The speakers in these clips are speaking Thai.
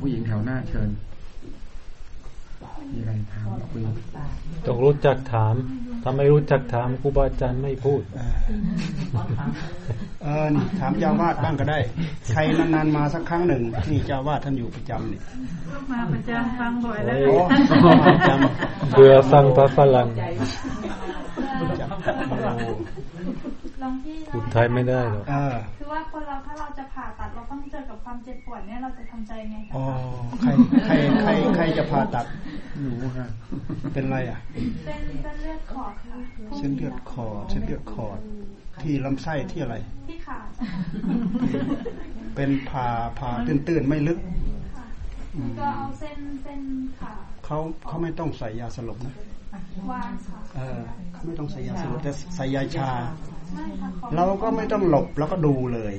ผู้หญิงแถวหน้าเชิญ มีอะไรถามคุยต้องรู้จักถาม ถ้าไม่รู้จักถามครูบาอาจารย์ไม่พูด เออนี่ถามเจ้าวาดบ้างก็ได้ ใครนานๆมาสักครั้งหนึ่งนี่เจ้าวาดท่านอยู่ประจำนี่มาประจำฟังบ่อยแล้วประจำเบื่อฟังพระฝรั่งพูดไทยไม่ได้หรอกคือว่าคนเราถ้าเราจะผ่า ตัดเราต้องเจอกับความเจ็บปวดเนี่ยเราจะทำใจไงอ๋อใครใครใครใครจะผ่าตัดหนูค่ะเป็นไรอะเส้นเส้นเลือดขอดค่ะเส้นเลือดขอดเส้นเลือดขอด ที่ลำไส้ที่อะไร ที่ขาเป็นผ่าผ่าตื้นๆไม่ลึกก็เอาเส้นเส้นขาเขาเขาไม่ต้องใส่ยาสลบนะวางค่ะเออเขาไม่ต้องใส่ยาสลบแต่ใส่ยาชา เราก็ไม่ต้องหลบเราก็ดูเลย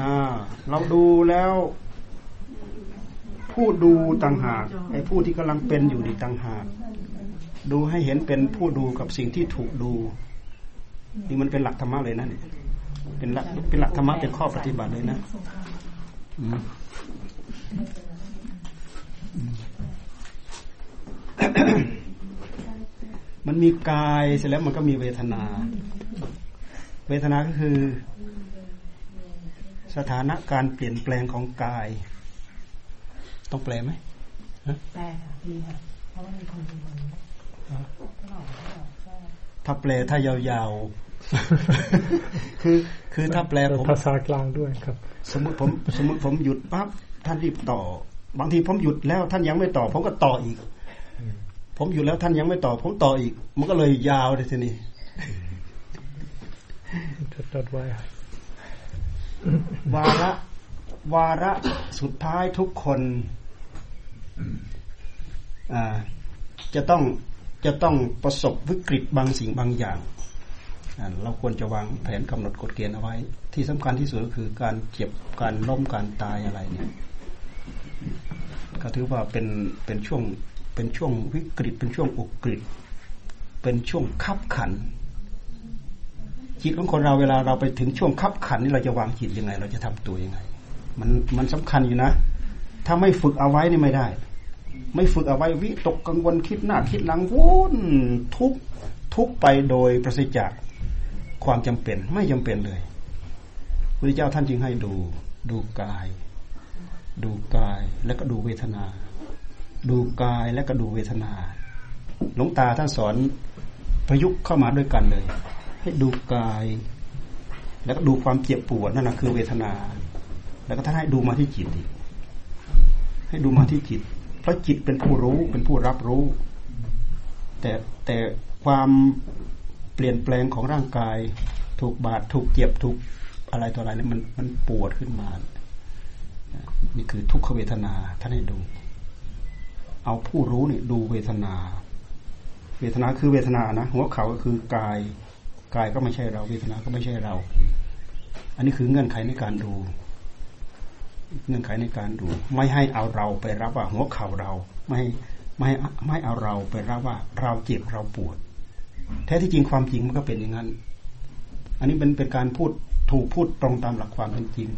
อ่าเราดูแล้วผู้ดูต่างหากไอ้ผู้ที่กำลังเป็นอยู่ดีต่างหากดูให้เห็นเป็นผู้ดูกับสิ่งที่ถูกดู นี่มันเป็นหลักธรรมะเลยนะเนี่ยเป็นหลักเป็นหลักธรรมะเป็นข้อปฏิบัติเลยนะมั มันมีกายเสร็จแล้วมันก็มีเวทนา เวทนาก็คือ สถานะการเปลี่ยนแปลงของกาย ต้องแปลไหมแปลค่ะดีค่ะเพราะว่ามีคนดูมันถ้าแปลถ้ายาวๆ คือคือถ้าแปลผมภาษากลางด้วยครับ สมมติผมสมมติผมหยุดปั๊บท่านรีบต่อ บางทีผมหยุดแล้วท่านยังไม่ต่อ ผมก็ต่ออีก ผมอยู่แล้วท่านยังไม่ตอบผมต่ออีก มันก็เลยยาวเลยทีนี้จดไว้วาระ วาระสุดท้ายทุกคนจะต้องจะต้องประสบวิกฤตบางสิ่งบางอย่าง เราควรจะวางแผนกำหนดกฎเกณฑ์เอาไว้ ที่สำคัญที่สุดก็คือการเจ็บการล้มการตายอะไรเนี่ย ก็ถือว่าเป็นเป็นช่วง เป็นช่วงวิกฤต เป็นช่วงอุกฤษเป็นช่วงขับขัน จิตของคนเราเวลาเราไปถึงช่วงขับขันนี่เราจะวางจิตยังไง เราจะทำตัวยังไง มันมันสำคัญอยู่นะ ถ้าไม่ฝึกเอาไว้นี่ไม่ได้ ไม่ฝึกเอาไว้วิตกกังวลคิดหน้าคิดหลังวุ่นทุกทุกไปโดยประสิทธิ์จากความจำเป็นไม่จำเป็นเลยพระเจ้าท่านจึงให้ดูดูกาย ดูกายแล้วก็ดูเวทนา ดูกายและก็ดูเวทนา หลวงตาท่านสอนประยุกต์เข้ามาด้วยกันเลย ให้ดูกาย แล้วก็ดูความเจ็บปวดนั่นแหะคือเวทนา แล้วก็ท่านให้ดูมาที่จิตให้ดูมาที่จิต เพราะจิตเป็นผู้รู้เป็นผู้รับรู้ แต่แต่ความเปลี่ยนแปลงของร่างกาย ถูกบาดถูกเจ็บถูกอะไรต่ออะไรนี่มันมันปวดขึ้นมา นี่คือทุกขเวทนาท่านให้ดู เอาผู้รู้เนี่ยดูเวทนา เวทนาคือเวทนานะหัวเขาก็คือกายกายก็ไม่ใช่เรา เวทนาก็ไม่ใช่เรา อันนี้คือเงื่อนไขในการดู เงื่อนไขในการดู ไม่ให้เอาเราไปรับว่า หัวเข่าเราไม่ไม่ไม่เอาเราไปรับว่า เราเจ็บเราปวด แท้ที่จริงความจริงมันก็เป็นอย่างนั้น อันนี้เป็นเป็นการพูดถูกพูดตรงตามหลักความเป็นจริง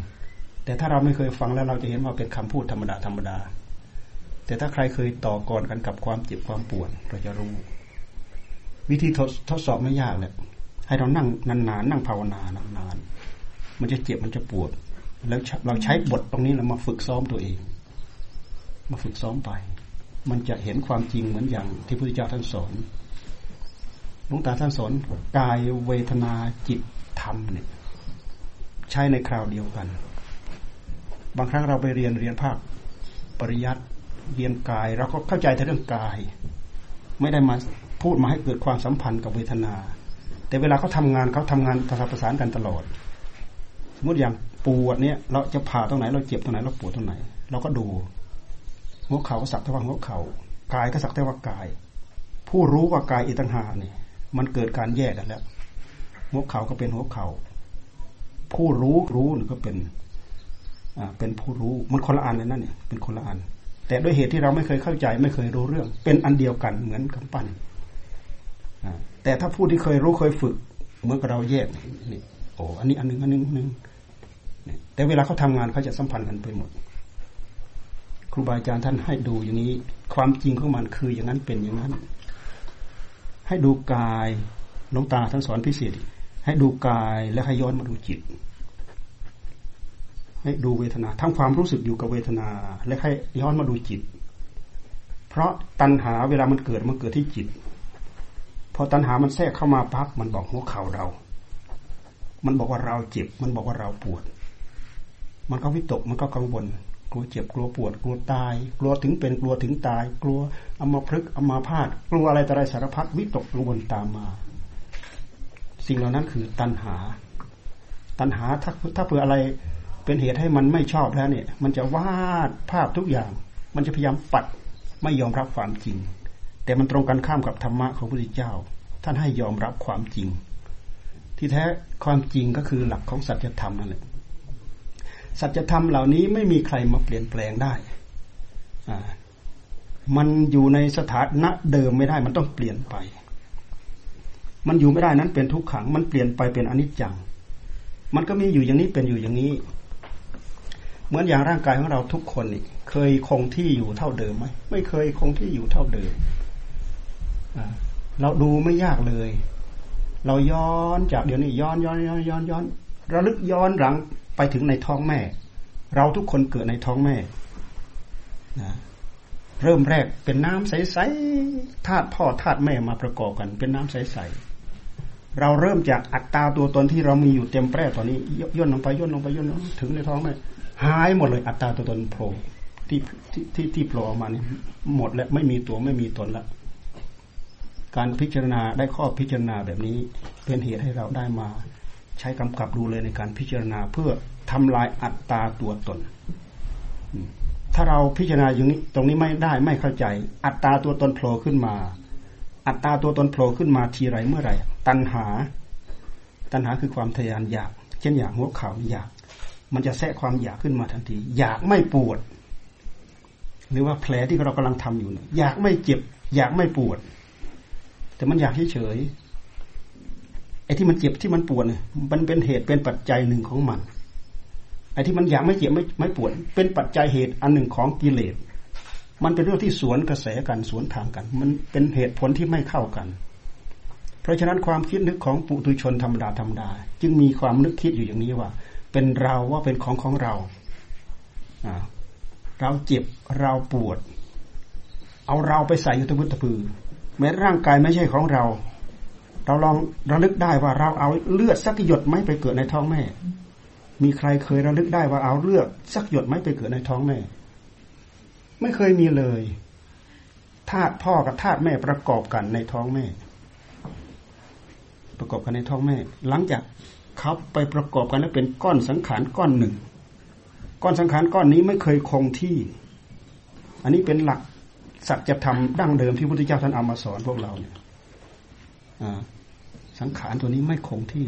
แต่ถ้าเราไม่เคยฟังแล้วเราจะเห็นว่าเป็นคำพูดธรรมดาธรรมดา แต่ถ้าใครเคยต่อกรกันกับความเจ็บความปวดเราจะรู้ วิธีทดทดสอบไม่ยากเลยให้เรานั่งนานๆนั่งภาวนานานๆมันจะเจ็บมันจะปวด แล้วเราใช้บทตรงนี้เรามาฝึกซ้อมตัวเอง มาฝึกซ้อมไป มันจะเห็นความจริงเหมือนอย่างที่พระพุทธเจ้าท่านสอนหลวงตาท่านสอนกายเวทนาจิตธรรมเนี่ยใช้ในคราวเดียวกัน บางครั้งเราไปเรียนเรียนภาคปริยัติ เรียนกาย เราก็เข้าใจแต่เรื่องกาย ไม่ได้มาพูดมาให้เกิดความสัมพันธ์กับเวทนา แต่เวลาเขาทางานเขาทำงานประสานประสานกันตลอด สมมติอย่างปวดเนี่ยเราจะผ่าตรงไหน เราเจ็บตรงไหนเราปวดตรงไหน เราก็ดูหัวเข่าก็สักแต่ว่าหัวเข่ากายก็สักแต่ว่ากาย ผู้รู้ว่ากายอิตังหาเนี่ยมันเกิดการแยกกันแล้ว หัวเข่าก็เป็นหัวเข่าผู้รู้รู้นี่ก็เป็นอ่าเป็นผู้รู้มันคนละอันเลยนั่นเนี่ยเป็นคนละอัน แต่ด้วยเหตุที่เราไม่เคยเข้าใจไม่เคยรู้เรื่อง เป็นอันเดียวกันเหมือนกำปั้นแต่ถ้าผู้ที่เคยรู้เคยฝึกเหมือนกับเราแยกนี่โอ้อันนี้อันนึงอันนึงอันนึงแต่เวลาเขาทำงานเขาจะสัมพันธ์กันไปหมด ครูบาอาจารย์ท่านให้ดูอย่างนี้ ความจริงของมันคืออย่างนั้นเป็นอย่างนั้น ให้ดูกายหลวงตาท่านสอนพิเศษให้ดูกายและให้ย้อนมาดูจิต ให้ดูเวทนาทั้งความรู้สึกอยู่กับเวทนา และให้ย้อนมาดูจิต เพราะตัณหาเวลามันเกิดมันเกิดที่จิตพอตัณหามันแทรกเข้ามาปั๊บมันบอกหัวเข่าเรา มันบอกว่าเราเจ็บ มันบอกว่าเราปวด มันก็วิตกมันก็กังวลกลัวเจ็บกลัวปวด กลัวตาย กลัวถึงเป็นกลัวถึงตาย กลัวเอามาพลึกเอามาพาด กลัวอะไรต่ออะไรสารพัดวิตกกังวลตามมา สิ่งเหล่านั้นคือตัณหา ตัณหาถ้าถ้าเผื่ออะไร เป็นเหตุให้มันไม่ชอบแล้วเนี่ย มันจะวาดภาพทุกอย่าง มันจะพยายามปัดไม่ยอมรับความจริง แต่มันตรงกันข้ามกับธรรมะของพระพุทธเจ้า ท่านให้ยอมรับความจริง ที่แท้ความจริงก็คือหลักของสัจธรรมนั่นแหละสัจธรรมเหล่านี้ไม่มีใครมาเปลี่ยนแปลงได้มันอยู่ในสถานะเดิมไม่ได้ มันต้องเปลี่ยนไป มันอยู่ไม่ได้นั้นเป็นทุกขัง มันเปลี่ยนไปเป็นอนิจจัง มันก็มีอยู่อย่างนี้เป็นอยู่อย่างนี้ เหมือนอย่างร่างกายของเราทุกคนนี่เคยคงที่อยู่เท่าเดิมไหมไม่เคยคงที่อยู่เท่าเดิมเราดูไม่ยากเลย เราย้อนจากเดี๋ยวนี้ย้อนย้อนย้อนย้อนย้อนระลึกย้อนหลังไปถึงในท้องแม่ เราทุกคนเกิดในท้องแม่นะเริ่มแรกเป็นน้ำใสๆธาตุพ่อธาตุแม่มาประกอบกัน เป็นน้ำใสๆเราเริ่มจากอัตตาตัวตนที่เรามีอยู่เต็มแปร่ตอนนี้ย่นลงไปย่นลงไปย่นลงถึงในท้องแม่ หายหมดเลยอัตตาตัวตนโผล่ที่ที่ที่โผล่ออกมานี่หมดแล้วไม่มีตัวไม่มีตนล้วการพิจารณาได้ข้อพิจารณาแบบนี้เป็นเหตุให้เราได้มา ใช้กำกับดูเลยในการพิจารณาเพื่อทำลายอัตตาตัวตน ถ้าเราพิจารณาอย่างนี้ตรงนี้ไม่ได้ไม่เข้าใจ อัตตาตัวตนโผล่ขึ้นมา อัตตาตัวตนโผล่ขึ้นมาทีไรเมื่อไหร่ ตัณหา ตัณหาคือความทยานอยาก เช่นอยากหัวเข่าอยาก มันจะแทรกความอยากขึ้นมาทันที อยากไม่ปวด หรือว่าแผลที่เรากำลังทำอยู่อยากไม่เจ็บ อยากไม่ปวด แต่มันอยากเฉยไอ้ที่มันเจ็บที่มันปวดเนี่ยมันเป็นเหตุเป็นปัจจัยหนึ่งของมัน ไอ้ที่มันอยากไม่เจ็บไม่ไม่ปวด เป็นปัจจัยเหตุอันหนึ่งของกิเลสมันเป็นเรื่องที่สวนกระแสกันสวนทางกัน มันเป็นเหตุผลที่ไม่เข้ากัน เพราะฉะนั้นความคิดนึกของปุถุชนธรรมดาธรรมดา จึงมีความนึกคิดอยู่อย่างนี้ว่า เป็นเราว่าเป็นของของเรา เราเจ็บเราปวด เอาเราไปใส่อยู่ตะพุตะพือแม้ร่างกายไม่ใช่ของเรา เราลองระลึกได้ว่าเราเอาเลือดสักหยดไหมไปเกิดในท้องแม่ มีใครเคยระลึกได้ว่าเอาเลือดสักหยดไหมไปเกิดในท้องแม่ ไม่เคยมีเลยธาตุพ่อกับธาตุแม่ประกอบกันในท้องแม่ ประกอบกันในท้องแม่ หลังจาก เขาไปประกอบกันแล้วเป็นก้อนสังขารก้อนหนึ่ง ก้อนสังขารก้อนนี้ไม่เคยคงที่ อันนี้เป็นหลักสัจธรรมดั้งเดิมที่พระพุทธเจ้าท่านเอามาสอนพวกเราเนี่ยสังขารตัวนี้ไม่คงที่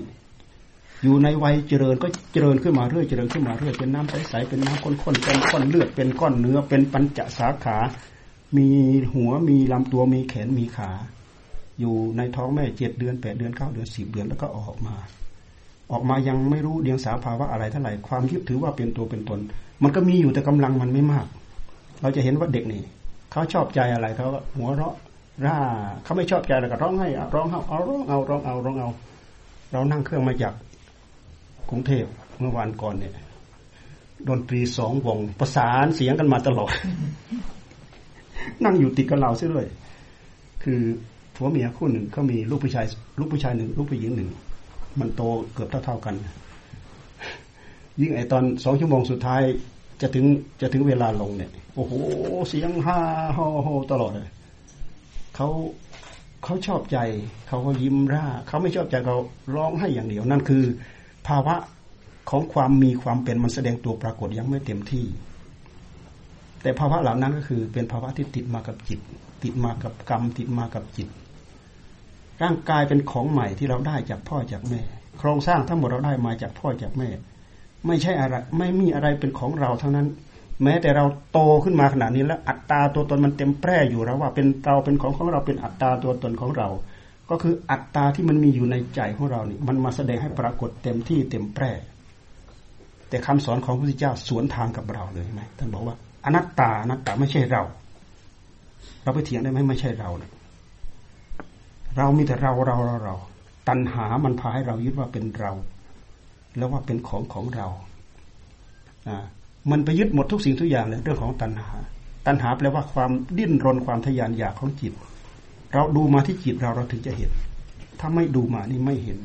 อยู่ในวัยเจริญก็เจริญขึ้นมาเรื่อยเจริญขึ้นมาเรื่อยเป็นน้ำใสๆเป็นน้ำข้นๆเป็นก้อนเลือดเป็นก้อนเนื้อ เป็นปัญจสาขา มีหัวมีลำตัวมีแขนมีขา อยู่ในท้องแม่เจ็ดเดือนแปดเดือนเก้าเดือนสิบเดือนแล้วก็ออกมา ออกมายังไม่รู้เดียงสาภาวะอะไรเท่าไหร่ความยึดถือว่าเป็นตัวเป็นตน มันก็มีอยู่แต่กำลังมันไม่มาก เราจะเห็นว่าเด็กนี่เขาชอบใจอะไรเขาหัวเราะร่าเขาไม่ชอบใจแล้วก็ร้องให้ร้องเอาเอาร้องเอาร้องเอาร้องเอา เรานั่งเครื่องมาจากกรุงเทพเมื่อวานก่อนเนี่ยดนตรีสองวง ประสานเสียงกันมาตลอด นั่งอยู่ติดกับเราซะด้วย คือผัวเมียคู่หนึ่งเขามีลูกผู้ชาย ลูกผู้ชายหนึ่งลูกผู้หญิงหนึ่ง มันโตเกือบเท่าๆกัน ยิ่งไอตอนสองชั่วโมงสุดท้ายจะถึงจะถึงเวลาลงเนี่ยโอ้โหเสียงฮ่าฮ่าฮตลอดเลยเขาเขาชอบใจเขาก็ยิ้มร่าเขาไม่ชอบใจเขาร้องให้อย่างเดียว นั่นคือ ภาวะของความมีความเป็นมันแสดงตัวปรากฏยังไม่เต็มที่ แต่ภาวะเหล่านั้นก็คือเป็นภาวะที่ติดมากับจิต ติดมากับกรรม ติดมากับจิต ร่างกายเป็นของใหม่ที่เราได้จากพ่อจากแม่ โครงสร้างทั้งหมดเราได้มาจากพ่อจากแม่ ไม่ใช่อะไรไม่มีอะไรเป็นของเราทั้งนั้น แม้แต่เราโตขึ้นมาขนาดนี้แล้วอัตตาตัวตนมันเต็มแปร่อยู่แล้วว่าเป็นเราเป็นของของเราเป็นอัตตาตัวตนของเรา ก็คืออัตตาที่มันมีอยู่ในใจของเรานี่มันมาแสดงให้ปรากฏเต็มที่เต็มแปร่ แต่คำสอนของพระพุทธเจ้าสวนทางกับเราเลยไหมท่านบอกว่าอนัตตาอนัตตาไม่ใช่เรา เราไปเถียงได้ไหมไม่ใช่เราเนี่ย เรามีแต่เราเราเราเรา ตัณหามันพาให้เรายึดว่าเป็นเรา แล้วว่าเป็นของของเราอ่ามันไปยึดหมดทุกสิ่งทุกอย่างเลยเรื่องของตัณหา ตัณหาแปลว่าความดิ้นรนความทยานอยากของจิต เราดูมาที่จิตเราเราถึงจะเห็น ถ้าไม่ดูมานี่ไม่เห็น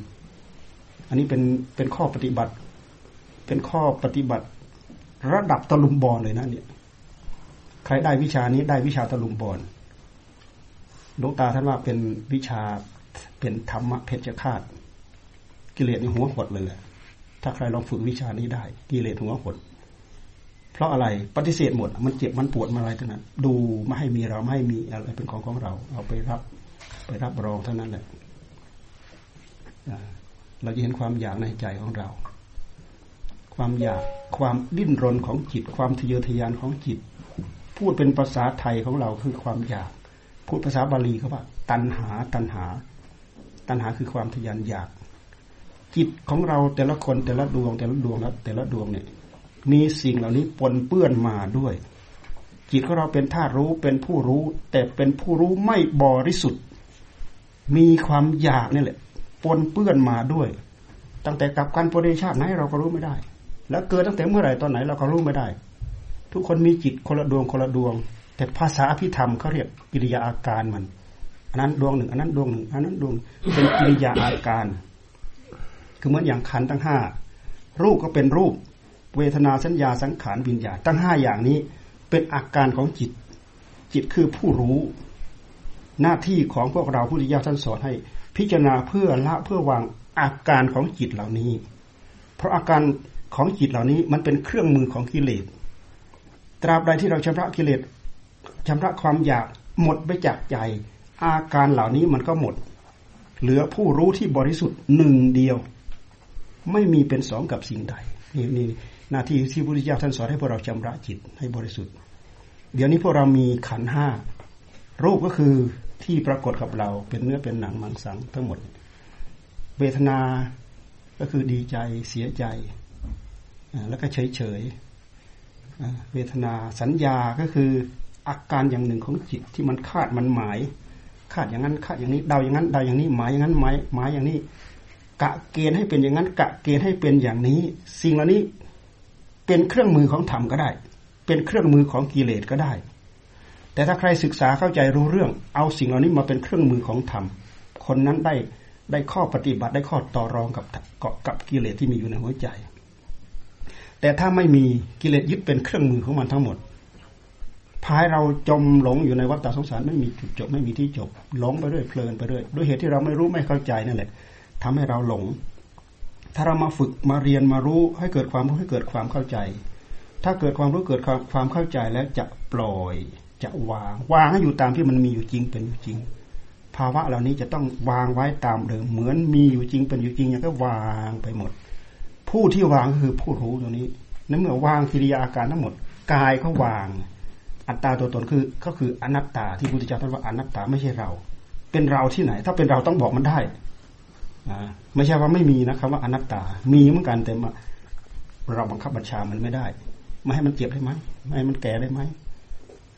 อันนี้เป็นเป็นข้อปฏิบัติ เป็นข้อปฏิบัติ ระดับตะลุมบอลเลยนะเนี่ย ใครได้วิชานี้ได้วิชาตะลุมบอล หลวงตาท่านว่าเป็นวิชาเป็นธรรมะเพชฌฆาตกิเลสในหัวหดเลยแหละถ้าใครลองฝึกวิชานี้ได้ กิเลสหัวหด เพราะอะไรปฏิเสธหมด มันเจ็บมันปวดมาอะไรทั้งนั้นดูไม่ให้มีเราไม่ให้มีอะไรเป็นของของเรา เอาไปรับ ไปรับรองเท่านั้นแหละเราจะเห็นความอยากในใจของเรา ความอยากความดิ้นรนของจิต ความทะเยอทะยานของจิต พูดเป็นภาษาไทยของเราคือความอยาก พูดภาษาบาลีเขาว่า ตัณหา ตัณหา ตัณหาคือความทะยานอยาก จิตของเราแต่ละคนแต่ละดวง แต่ละดวงแล้วแต่ละดวงเนี่ย มีสิ่งเหล่านี้ปนเปื้อนมาด้วย จิตของเราเป็นธาตุรู้เป็นผู้รู้ แต่เป็นผู้รู้ไม่บริสุทธิ์ มีความอยากนี่แหละ ปนเปื้อนมาด้วย ตั้งแต่กับการปริชาติไหนเราก็รู้ไม่ได้ แล้วเกิดตั้งแต่เมื่อไหร่ตอนไหนเราก็รู้ไม่ได้ ทุกคนมีจิตคนละดวงคนละดวง แต่ภาษาอภิธรรมเขาเรียกกิริยาอาการมันอันนั้นดวงหนึ่งอันนั้นดวงหนึ่งอันนั้นดวงเป็นกิริยาอาการ คือเหมือนอย่างขันตั้งห้ารูปก็เป็นรูป เวทนาสัญญาสังขารวิญญาณตั้งห้าอย่างนี้ เป็นอาการของจิต จิตคือผู้รู้ หน้าที่ของพวกเราผู้ที่ยาท่านสอนให้ พิจารณาเพื่อละเพื่อวางอาการของจิตเหล่านี้ เพราะอาการของจิตเหล่านี้มันเป็นเครื่องมือของกิเลสตราบใดที่เราชำระกิเลส ชำระความอยากหมดไปจากใจ อาการเหล่านี้มันก็หมด เหลือผู้รู้ที่บริสุทธิ์หนึ่งเดียว ไม่มีเป็นสองกับสิ่งใดนี่นี่หน้าที่ที่พระพุทธเจ้าท่านสอนให้พวกเราชำระจิตให้บริสุทธิ์ เดี๋ยวนี้พวกเรามีขันห้ารูปก็คือที่ปรากฏกับเราเป็นเนื้อเป็นหนังมังสังทั้งหมด เวทนาก็คือดีใจเสียใจแล้วก็เฉยเฉยเวทนาสัญญาก็คือ อาการอย่างหนึ่งของจิตที่มันคาดมันหมายคาดอย่างนั้นคาดอย่างนี้เดาอย่างนั้นเดาอย่างนี้หมายอย่างนั้นหมายหมายอย่างนี้ กะเกณฑ์ให้เป็นอย่างนั้น กะเกณฑ์ให้เป็นอย่างนี้ สิ่งเหล่านี้เป็นเครื่องมือของธรรมก็ได้ เป็นเครื่องมือของกิเลสก็ได้ แต่ถ้าใครศึกษาเข้าใจรู้เรื่อง เอาสิ่งเหล่านี้มาเป็นเครื่องมือของธรรมคนนั้นได้ได้ข้อปฏิบัติได้ข้อต่อรองกับเกาะกับกิเลสที่มีอยู่ในหัวใจ แต่ถ้าไม่มีกิเลสยึดเป็นเครื่องมือของมันทั้งหมด พายเราจมหลงอยู่ในวัฏสงสารไม่มีจุดจบไม่มีที่จบหลงไปเรื่อยเพลินไปเรื่อยด้วยเหตุที่เราไม่รู้ไม่เข้าใจนั่นแหละทำให้เราหลง ถ้าเรามาฝึกมาเรียนมารู้ให้เกิดความรู้ให้เกิดความเข้าใจ ถ้าเกิดความรู้เกิดความเข้าใจแล้วจะปล่อยจะวางวางให้อยู่ตามที่มันมีอยู่จริงเป็นอยู่จริง ภาวะเหล่านี้จะต้องวางไว้ตามเดิมเหมือนมีอยู่จริงเป็นอยู่จริงอย่างก็วางไปหมด ผู้ที่วางก็คือผู้รู้ตรงนี้นั่นเมื่อวางกิริยาอาการทั้งหมดกายเขาวาง อัตตาตัวตนคือก็คืออนัตตาที่พุทธเจ้าท่านว่าอนัตตาไม่ใช่เรา เป็นเราที่ไหน ถ้าเป็นเราต้องบอกมันได้ไม่ใช่ว่าไม่มีนะครับว่าอนัตตา มีเหมือนกันแต่เราบังคับบัญชามันไม่ได้ ไม่ให้มันเจ็บได้ไหมไม่ให้มันแก่ได้ไหม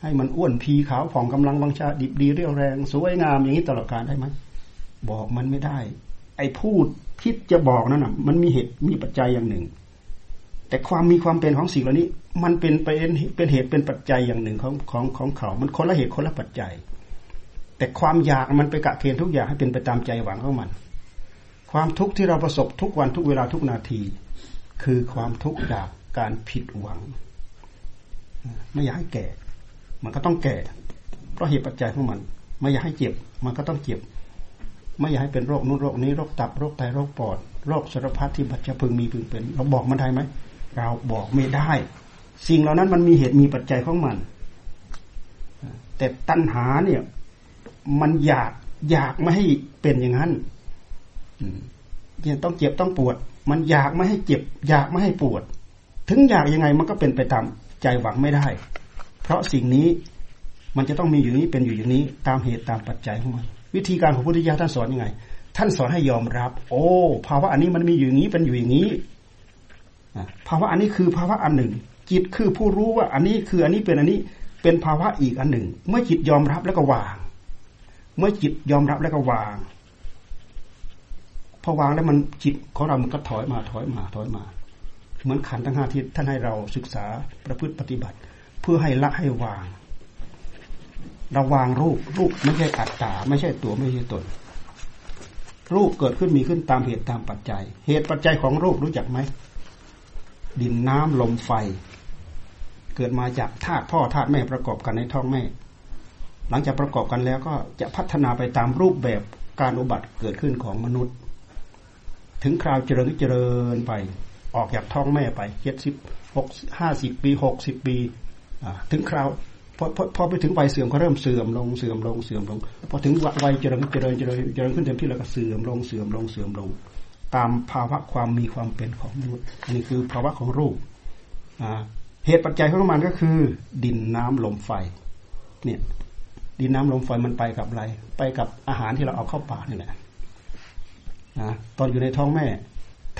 ให้มันอ้วนพีขาวผ่องกำลังวังชาดิบดีเรียวแรงสวยงามอย่างนี้ตลอดการได้ไหมบอกมันไม่ได้ ไอ้พูดคิดจะบอกนั่นน่ะ มันมีเหตุมีปัจจัยอย่างหนึ่ง แต่ความมีความเป็นของสิ่งเหล่านี้ มันเป็นเป็นเป็นเหตุเป็นปัจจัยอย่างหนึ่งของของของเขา มันคนละเหตุคนละปัจจัย แต่ความอยากมันไปกะเกณฑ์ทุกอย่างให้เป็นไปตามใจหวังของมัน ความทุกข์ที่เราประสบทุกวันทุกเวลาทุกนาที คือความทุกข์จากการผิดหวัง ไม่อยากให้แก่ มันก็ต้องแก่ เพราะเหตุปัจจัยของมัน ไม่อยากให้เจ็บ มันก็ต้องเจ็บ ไม่อยากให้เป็นโรคนู้นโรคนี้โรคตับโรคไตโรคปอดโรคสารพัดที่บัจจะพึงมีพึงเป็น เราบอกมันได้ไหม เราบอกไม่ได้ สิ่งเหล่านั้นมันมีเหตุมีปัจจัยของมัน แต่ตัณหาเนี่ย มันอยากอยากไม่ให้เป็นอย่างนั้นเนี่ยต้องเจ็บต้องปวด มันอยากไม่ให้เจ็บ อยากไม่ให้ปวด ถึงอยากยังไงมันก็เป็นไปตามใจหวังไม่ได้ เพราะสิ่งนี้มันจะต้องมีอยู่นี้เป็นอยู่อย่างนี้ ตามเหตุตามปัจจัยของมัน วิธีการของพุทธิยถาท่านสอนยังไง ท่านสอนให้ยอมรับ โอ้ภาวะอันนี้มันมีอยู่อย่างนี้เป็นอยู่อย่างนี้ ภาวะอันนี้คือภาวะอันหนึ่ง จิตคือผู้รู้ว่าอันนี้คืออันนี้เป็นอันนี้เป็นภาวะอีกอันหนึ่ง เมื่อจิตยอมรับแล้วก็วาง เมื่อจิตยอมรับแล้วก็วางพอวางแล้วมันจิตของเรามันก็ถอยมาถอยมาถอยมา เหมือนขันทั้งห้าที่ท่านให้เราศึกษาประพฤติปฏิบัติ เพื่อให้ละให้วาง เราวางรูปรูปไม่ใช่อัตตา ไม่ใช่ตัวไม่ใช่ตน รูปเกิดขึ้นมีขึ้นตามเหตุตามปัจจัย เหตุปัจจัยของรูปรู้จักไหม ดินน้ำลมไฟ เกิดมาจากธาตุพ่อธาตุแม่ประกอบกันในท้องแม่ หลังจากประกอบกันแล้วก็จะพัฒนาไปตามรูปแบบการอุบัติเกิดขึ้นของมนุษย์ ถึงคราวเจริญเจริญไป ออกจากท้องแม่ไปเจ็ดสิบหกห้าสิบปีหกสิบปีถึงคราวพอพอพอไปถึงวัยเสื่อมก็เริ่มเสื่อมลงเสื่อมลงเสื่อมลงพอถึงวัยเจริญเจริญเจริญเจริญขึ้นเต็มที่แล้วก็เสื่อมลงเสื่อมลงเสื่อมลง ตามภาวะความมีความเป็นของมนุษย์นี่คือภาวะของรูปเหตุปัจจัยของมันก็คือ ดินน้ำลมไฟเนี่ยดินน้ำลมไฟมันไปกับอะไร ไปกับอาหารที่เราเอาเข้าปากนี่แหละนะตอนอยู่ในท้องแม่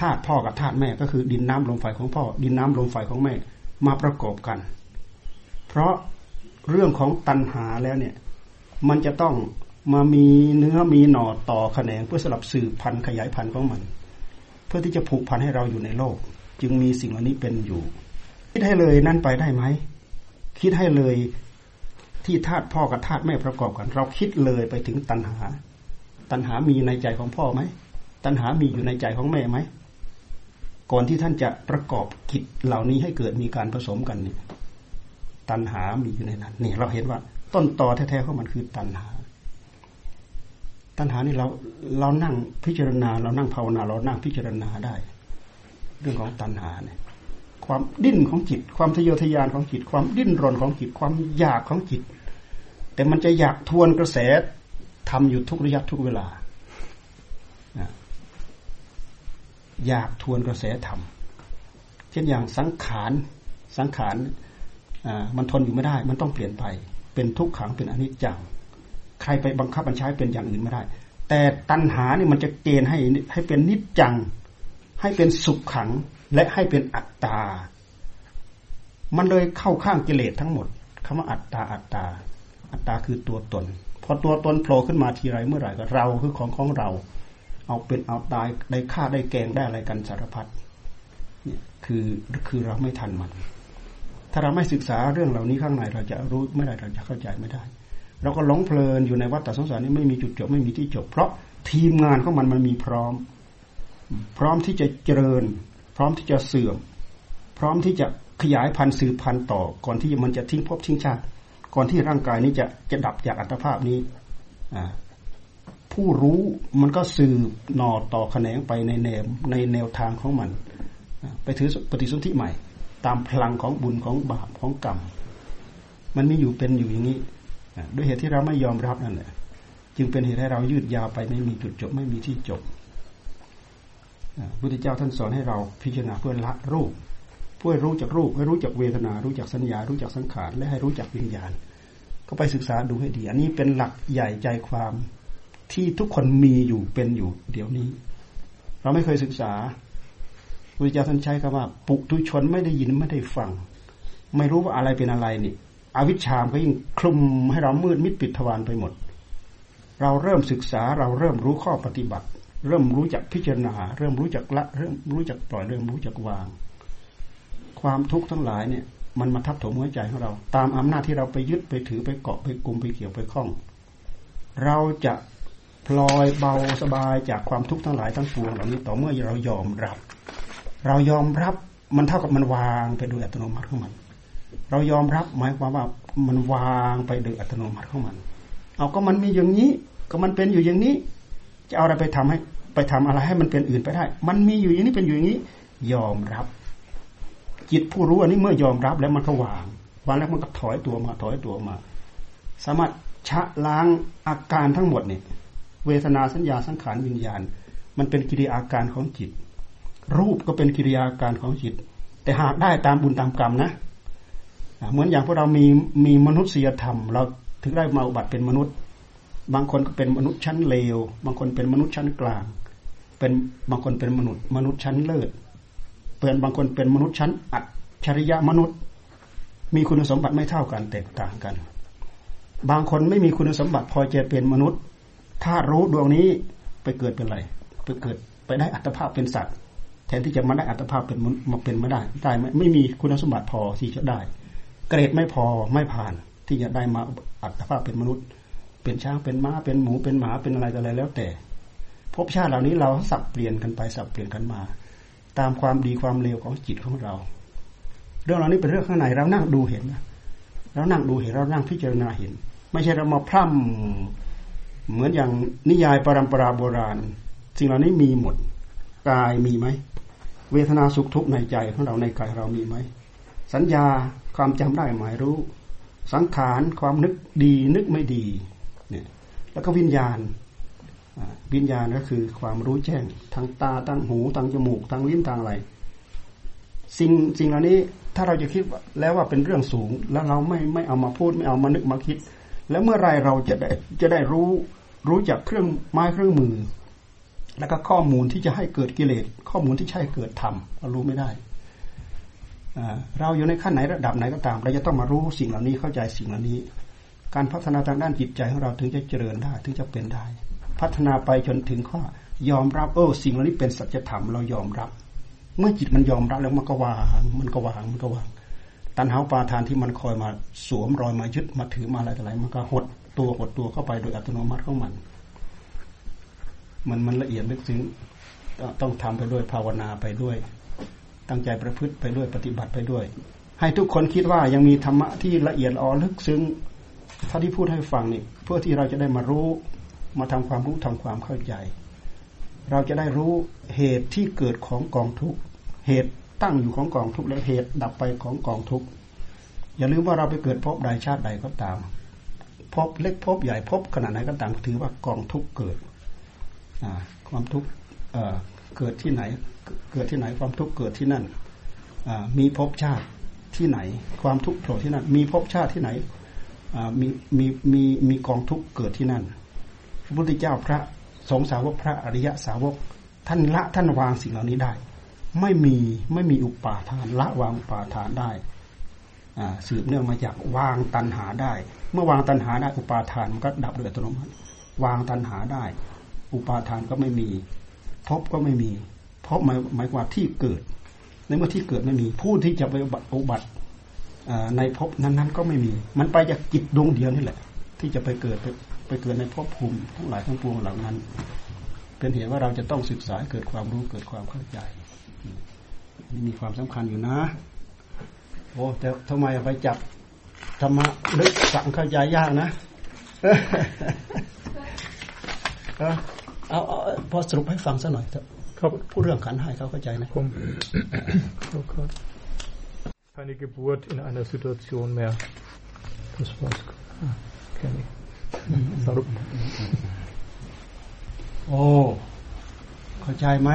ธาตุพ่อกับธาตุแม่ก็คือ ดินน้ำลมไฟของพ่อ ดินน้ำลมไฟของแม่มาประกอบกัน เพราะเรื่องของตัณหาแล้วเนี่ย มันจะต้องมามีเนื้อมีหน่อต่อแขนงเพื่อสลับสืบพันธุ์ขยายพันธุ์ของมัน พื่อที่จะผูกพันให้เราอยู่ในโลก จึงมีสิ่งเหล่านี้เป็นอยู่ คิดให้เลยนั่นไปได้ไหมคิดให้เลยที่ธาตุพ่อกับธาตุแม่ประกอบกัน เราคิดเลยไปถึงตัณหา ตัณหามีในใจของพ่อไหมตัณหามีอยู่ในใจของแม่ไหมก่อนที่ท่านจะประกอบกิจเหล่านี้ให้เกิดมีการผสมกันเนี่ยตัณหามีอยู่ในนั้นนี่เราเห็นว่า ต้นตอแท้ๆของมันคือตัณหา ตัณหานี่เราเรานั่งพิจารณา เรานั่งภาวนา เรานั่งพิจารณาได้ เรื่องของตัณหาเนี่ยความดิ้นของจิต ความทะเยอทะยานของจิต ความดิ้นรนของจิต ความอยากของจิต แต่มันจะอยากทวนกระแสทำอยู่ทุกระยะทุกเวลา อยากทวนกระแสธรรมเช่นอย่างสังขารสังขารมันทนอยู่ไม่ได้ มันต้องเปลี่ยนไป เป็นทุกขังเป็นอนิจจัง ใครไปบังคับบัญชาเป็นอย่างอื่นไม่ได้ แต่ตัณหาเนี่ยมันจะเกณฑ์ให้ให้เป็นนิจจัง ให้เป็นสุขขังและให้เป็นอัตตา มันเลยเข้าข้างกิเลสทั้งหมดคำว่าอัตตาอัตตา อัตตาคือตัวตน พอตัวตนโผล่ขึ้นมาทีไรเมื่อไหร่ก็เราคือของของเรา เอาเป็นเอาตายได้ฆ่าได้แกงได้อะไรกันสารพัดเนี่ยคือคือเราไม่ทันมัน ถ้าเราไม่ศึกษาเรื่องเหล่านี้ข้างในเราจะรู้ไม่ได้เราจะเข้าใจไม่ได้ เราก็หลงเพลินอยู่ในวัฏสงสารนี้ไม่มีจุดจบไม่มีที่จบ เพราะทีมงานของมันมันมีพร้อม พร้อมที่จะเจริญ พร้อมที่จะเสื่อม พร้อมที่จะขยายพันธุ์สืบพันธุ์ต่อ ก่อนที่มันจะทิ้งภพทิ้งชาติ ก่อนที่ร่างกายนี้จะจะดับจากอัตภาพนี้ผู้รู้มันก็สืบหน่อต่อแขนงไปในแนวในแนวทางของมัน ไปถือปฏิสนธิใหม่ ตามพลังของบุญของบาปของกรรม มันมีอยู่เป็นอยู่อย่างนี้ ด้วยเหตุที่เราไม่ยอมรับนั่นแหละจึงเป็นเหตุให้เรายืดยาวไปไม่มีจุดจบ ไม่มีที่จบพุทธเจ้าท่านสอนให้เราพิจารณาเพื่อละรูปเพื่อรู้จักรูปให้รู้จักเวทนา รู้จักสัญญา รู้จักสังขาร และให้รู้จักวิญญาณ ก็ไปศึกษาดูให้ดี อันนี้เป็นหลักใหญ่ใจความที่ทุกคนมีอยู่เป็นอยู่ เดี๋ยวนี้ เราไม่เคยศึกษาพระเจ้าท่านใช้คำว่า ปุถุชนไม่ได้ยินไม่ได้ฟัง ไม่รู้ว่าอะไรเป็นอะไรนี่ อวิชชามก็ยิ่งคลุมให้เรามืดมิดปิดทวารไปหมด เราเริ่มศึกษาเราเริ่มรู้ข้อปฏิบัติ เริ่มรู้จักพิจารณา เริ่มรู้จักละ เริ่มรู้จักปล่อยเริ่มรู้จักวาง ความทุกข์ทั้งหลายเนี่ย มันมาทับถมหัวใจของเรา ตามอำนาจที่เราไปยึดไปถือไปเกาะไปกลุ่มไปเกี่ยวไปคล้อง เราจะพลอยเบาสบายจากความทุกข์ทั้งหลายทั้งปวงเหล่านี้ต่อเมื่อเรายอมรับ เรายอมรับมันเท่ากับมันวางไปโดยอัตโนมัติของมัน เรายอมรับหมายความว่ามันวางไปโดยอัตโนมัติของมัน เอาก็มันมีอย่างนี้ ก็มันเป็นอยู่อย่างนี้ จะเอาอะไรไปทำให้ ไปทำอะไรให้มันเป็นอื่นไปได้ มันมีอยู่อย่างนี้เป็นอยู่อย่างนี้ ยอมรับ จิตผู้รู้อันนี้เมื่อยอมรับแล้วมันก็วางวางแล้วมันก็ถอยตัวมาถอยตัวมา สามารถชะล้างอาการทั้งหมดเนี่ยเวทนาสัญญาสังขารวิญญาณ มันเป็นกิริยาการของจิต รูปก็เป็นกิริยาการของจิต แต่หากได้ตามบุญตามกรรมนะ เหมือนอย่างพวกเรามีมีมนุษยธรรม เราถึงได้มาอุบัติเป็นมนุษย์ บางคนก็เป็นมนุษย์ชั้นเลว บางคนเป็นมนุษย์ชั้นกลาง เป็นบางคนเป็นมนุษย์ มนุษย์ชั้นเลิศเป็นบางคนเป็นมนุษย์ชั้นอัจฉริยะมนุษย์ มีคุณสมบัติไม่เท่ากันแตกต่างกัน บางคนไม่มีคุณสมบัติพอจะเป็นมนุษย์ ถ้ารู้ดวงนี้ไปเกิดเป็นอะไรไปเกิดไปได้อัตภาพเป็นสัตว์ แทนที่จะมาได้อัตภาพเป็นมาเป็นไม่ได้ได้ไม่ไม่มีคุณสมบัติพอที่จะได้ เกรดไม่พอไม่ผ่าน ที่จะได้มาอัตภาพเป็นมนุษย์ เป็นช้างเป็นม้าเป็นหมูเป็นหมาเป็นอะไรต่ออะไรแล้วแต่ภพชาติเหล่านี้เราสับเปลี่ยนกันไปสับเปลี่ยนกันมา ตามความดีความเลวของจิตของเรา เรื่องเหล่านี้เป็นเรื่องข้างในเรานั่งดูเห็นเรานั่งดูเห็นเรานั่งพิจารณาเห็น ไม่ใช่เรามาพร่ำเหมือนอย่างนิยายปรำปราโบราณ สิ่งเหล่านี้มีหมดกายมีไหมเวทนาสุขทุกข์ในใจของเราในกายเรามีไหม สัญญาความจำได้หมายรู้ สังขารความนึกดีนึกไม่ดีเนี่ยแล้วก็วิญญาณวิญญาณก็คือความรู้แจ้งทางตาทางหูทางจมูกทางลิ้นทางอะไรสิ่งสิ่งเหล่านี้ถ้าเราจะคิดแล้วว่าเป็นเรื่องสูง แล้วเราไม่ไม่เอามาพูดไม่เอามานึกมาคิด แล้วเมื่อไรเราจะได้จะได้รู้รู้จักเครื่องไม้เครื่องมือ แล้วก็ข้อมูลที่จะให้เกิดกิเลสข้อมูลที่ใช่เกิดธรรมเรารู้ไม่ได้ เราอยู่ในขั้นไหนระดับไหนก็ตาม เราจะต้องมารู้สิ่งเหล่านี้เข้าใจสิ่งเหล่านี้ การพัฒนาทางด้านจิตใจของเราถึงจะเจริญได้ถึงจะเป็นได้ พัฒนาไปจนถึงข้อยอมรับเออสิ่งเหล่านี้เป็นสัจธรรมเรายอมรับ เมื่อจิตมันยอมรับแล้วมันก็วาง มันก็วางมันก็วาง ตันหาปาทานที่มันคอยมาสวมรอยมายึดมาถือมาอะไรต่ออะไรมันก็หดตัวหดตัวเข้าไปโดยอัตโนมัติของมัน มันมันละเอียดลึกซึ้งต้องทำไปด้วยภาวนาไปด้วย ตั้งใจประพฤติไปด้วยปฏิบัติไปด้วย ให้ทุกคนคิดว่ายังมีธรรมะที่ละเอียดอ่อนลึกซึ้งถ้าที่พูดให้ฟังนี่เพื่อที่เราจะได้มารู้มาทำความรู้ทำความเข้าใจ เราจะได้รู้เหตุที่เกิดของกองทุกเหตุตั้งอยู่ของกองทุกและเหตุดับไปของกองทุกอย่าลืมว่าเราไปเกิดพบใดชาติใดก็ตามพบเล็กพบใหญ่พบขนาดไหนก็ตามถือว่ากองทุกเกิดความทุกข์ เกิดที่ไหน เกิดที่ไหนความทุกข์เกิดที่นั่นมีภพชาติที่ไหน ความทุกข์โผล่ที่นั่น มีภพชาติที่ไหนมีมีมีมีกองทุกข์เกิดที่นั่น พระพุทธเจ้าพระสงฆ์สาวกพระอริยสาวก ท่านละท่านวางสิ่งเหล่านี้ได้ ไม่มีไม่มีอุปาทานละวางอุปาทานได้สืบเนื่องมาจากวางตัณหาได้ เมื่อวางตัณหาได้อุปาทานมันก็ดับโดยอัตโนมัติวางตัณหาได้ อุปาทานก็ไม่มี พบก็ไม่มีพบหมายหมายว่าที่เกิด ในเมื่อที่เกิดไม่มี ผู้ที่จะไปอุบัติในภพนั้นๆก็ไม่มี มันไปจากจิตดวงเดียวนี่แหละ ที่จะไปเกิดไปไปเกิดในภพภูมิทั้งหลายทั้งปวงเหล่านั้น เป็นเหตุว่าเราจะต้องศึกษาเกิดความรู้เกิดความเข้าใจนี่มีความสำคัญอยู่นะ โอ้แต่ทำไมไปจับธรรมะลึกสังเข้าใจยากนะ เอาเอาพอสรุปให้ฟังสักหน่อยครับพูดเรื่องขันให้เขาเข้าใจนะผม oh Gott. Keine Geburt in einer Situation mehr. Das war's. Ah, kenne ich. สรุปโอ้เข้าใจไหม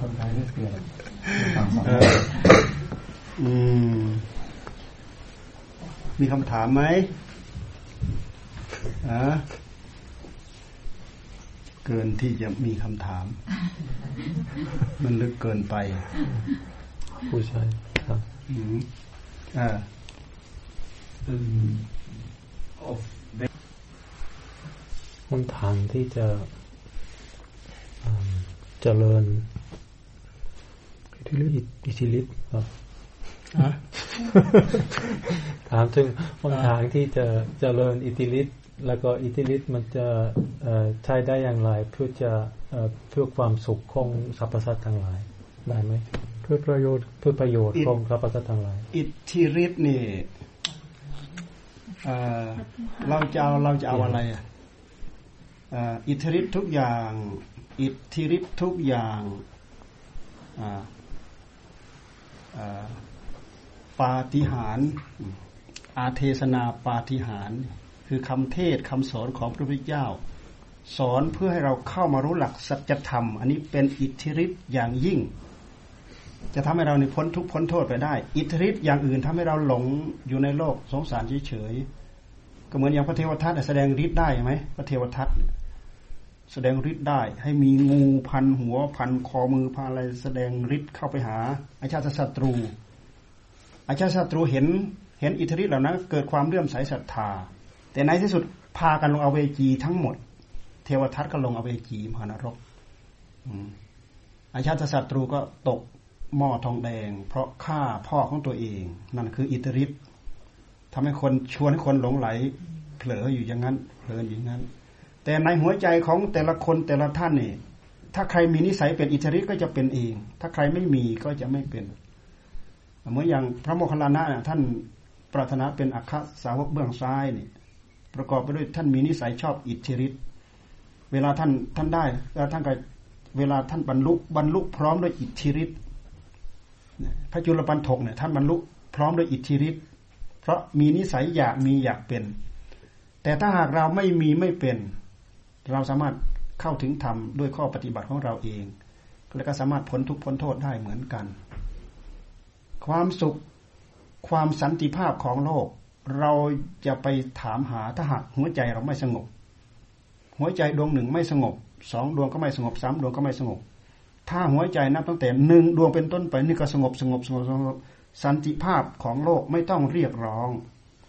คนไทยได้เกิดอืมมีคำถามไหม อะเกินที่จะมีคำถาม มันลึกเกินไป ผู้ชายครับอืมอ่าหนทางที่จะเจริญอิทธิฤทธิ์อิทธิฤทธิ์ครับถามถึงหนทางที่จะเจริญอิทธิฤทธิ์ แล้วก็อิทธิฤทธิ์มันจะใช้ได้อย่างไรเพื่อจะเพื่อความสุขของสรรพสัตว์ทั้งหลายได้ไหมเพื่อประโยชน์เพื่อประโยชน์ของสรรพสัตว์ทั้งหลาย อิทธิฤทธิ์นี่เราจะเอาเราจะเอาอะไรอะอิทธิฤทธิ์ทุกอย่าง อิทธิฤทธิ์ทุกอย่างปาฏิหารอาเทศนาปาฏิหาร คือคำเทศคำสอนของพระพุทธเจ้า สอนเพื่อให้เราเข้ามารู้หลักสัจธรรม อันนี้เป็นอิทธิฤทธิ์อย่างยิ่ง จะทำให้เราในพ้นทุกพ้นโทษไปได้ อิทธิฤทธิ์อย่างอื่นทำให้เราหลงอยู่ในโลกสงสารเฉยๆก็เหมือนอย่างพระเทวทัตแสดงฤทธิ์ได้ไหมพระเทวทัตแสดงฤทธิ์ได้ ให้มีงูพันหัวพันคอมือพันอะไรแสดงฤทธิ์เข้าไปหาอาชาติศัตรูอาชาติศัตรูเห็นเห็นอิทธิฤทธิ์เหล่านั้นเกิดความเลื่อมใสศรัทธา แต่ในที่สุดพากันลงอเวจีทั้งหมด เทวทัตก็ลงอเวจีมหานรกอาชาติศัตรูก็ตกหม้อทองแดง เพราะฆ่าพ่อของตัวเอง นั่นคืออิทธิฤทธิ์ทำให้คนชวนให้คนหลงไหลเผลออยู่อย่างนั้นเผลออยู่อย่างนั้น แต่ในหัวใจของแต่ละคนแต่ละท่านนี่ถ้าใครมีนิสัยเป็นอิทธิฤทธิ์ก็จะเป็นเอง ถ้าใครไม่มีก็จะไม่เป็น เหมือนอย่างพระโมคคัลลานะท่านปรารถนาเป็นอัคคสาวกเบื้องซ้ายนี่ ประกอบไปด้วยท่านมีนิสัยชอบอิทธิฤทธิ์เวลาท่านท่านได้แล้วท่านก็เวลาท่านบรรลุบรรลุพร้อมด้วยอิทธิฤทธิ์พระจุลปันถกเนี่ยท่านบรรลุพร้อมด้วยอิทธิฤทธิ์เพราะมีนิสัยอยากมีอยากเป็น แต่ถ้าหากเราไม่มีไม่เป็น เราสามารถเข้าถึงธรรมด้วยข้อปฏิบัติของเราเอง แล้วก็สามารถพ้นทุกพ้นโทษได้เหมือนกัน ความสุขความสันติภาพของโลก เราจะไปถามหาถ้าหากหัวใจเราไม่สงบ หัวใจดวงหนึ่งไม่สงบสองดวงก็ไม่สงบสามดวงก็ไม่สงบ ถ้าหัวใจนับตั้งแต่หนึ่งดวงเป็นต้นไปนี่ก็สงบสงบสงบสงบสันติภาพของโลกไม่ต้องเรียกร้อง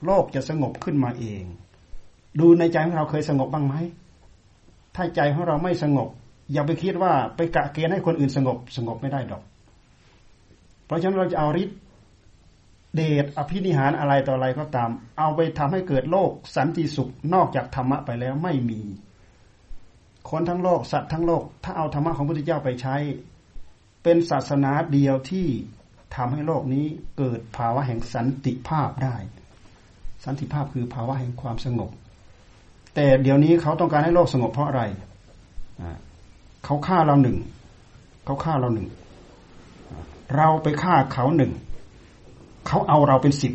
โลกจะสงบขึ้นมาเอง ดูในใจของเราเคยสงบบ้างไหมถ้าใจของเราไม่สงบ อย่าไปคิดว่าไปกะเกณฑ์ให้คนอื่นสงบสงบไม่ได้ดอก เพราะฉะนั้นเราจะเอาฤทธิ์ เดชอภินิหารอะไรต่ออะไรก็ตาม เอาไปทำให้เกิดโลกสันติสุขนอกจากธรรมะไปแล้วไม่มี คนทั้งโลกสัตว์ทั้งโลก ถ้าเอาธรรมะของพระพุทธเจ้าไปใช้ เป็นศาสนาเดียวที่ทำให้โลกนี้เกิดภาวะแห่งสันติภาพได้ สันติภาพคือภาวะแห่งความสงบ แต่เดี๋ยวนี้เขาต้องการให้โลกสงบเพราะอะไรเขาฆ่าเราหนึ่งเขาฆ่าเราหนึ่งเราไปฆ่าเขาหนึ่ง เขาเอาเราเป็นสิบ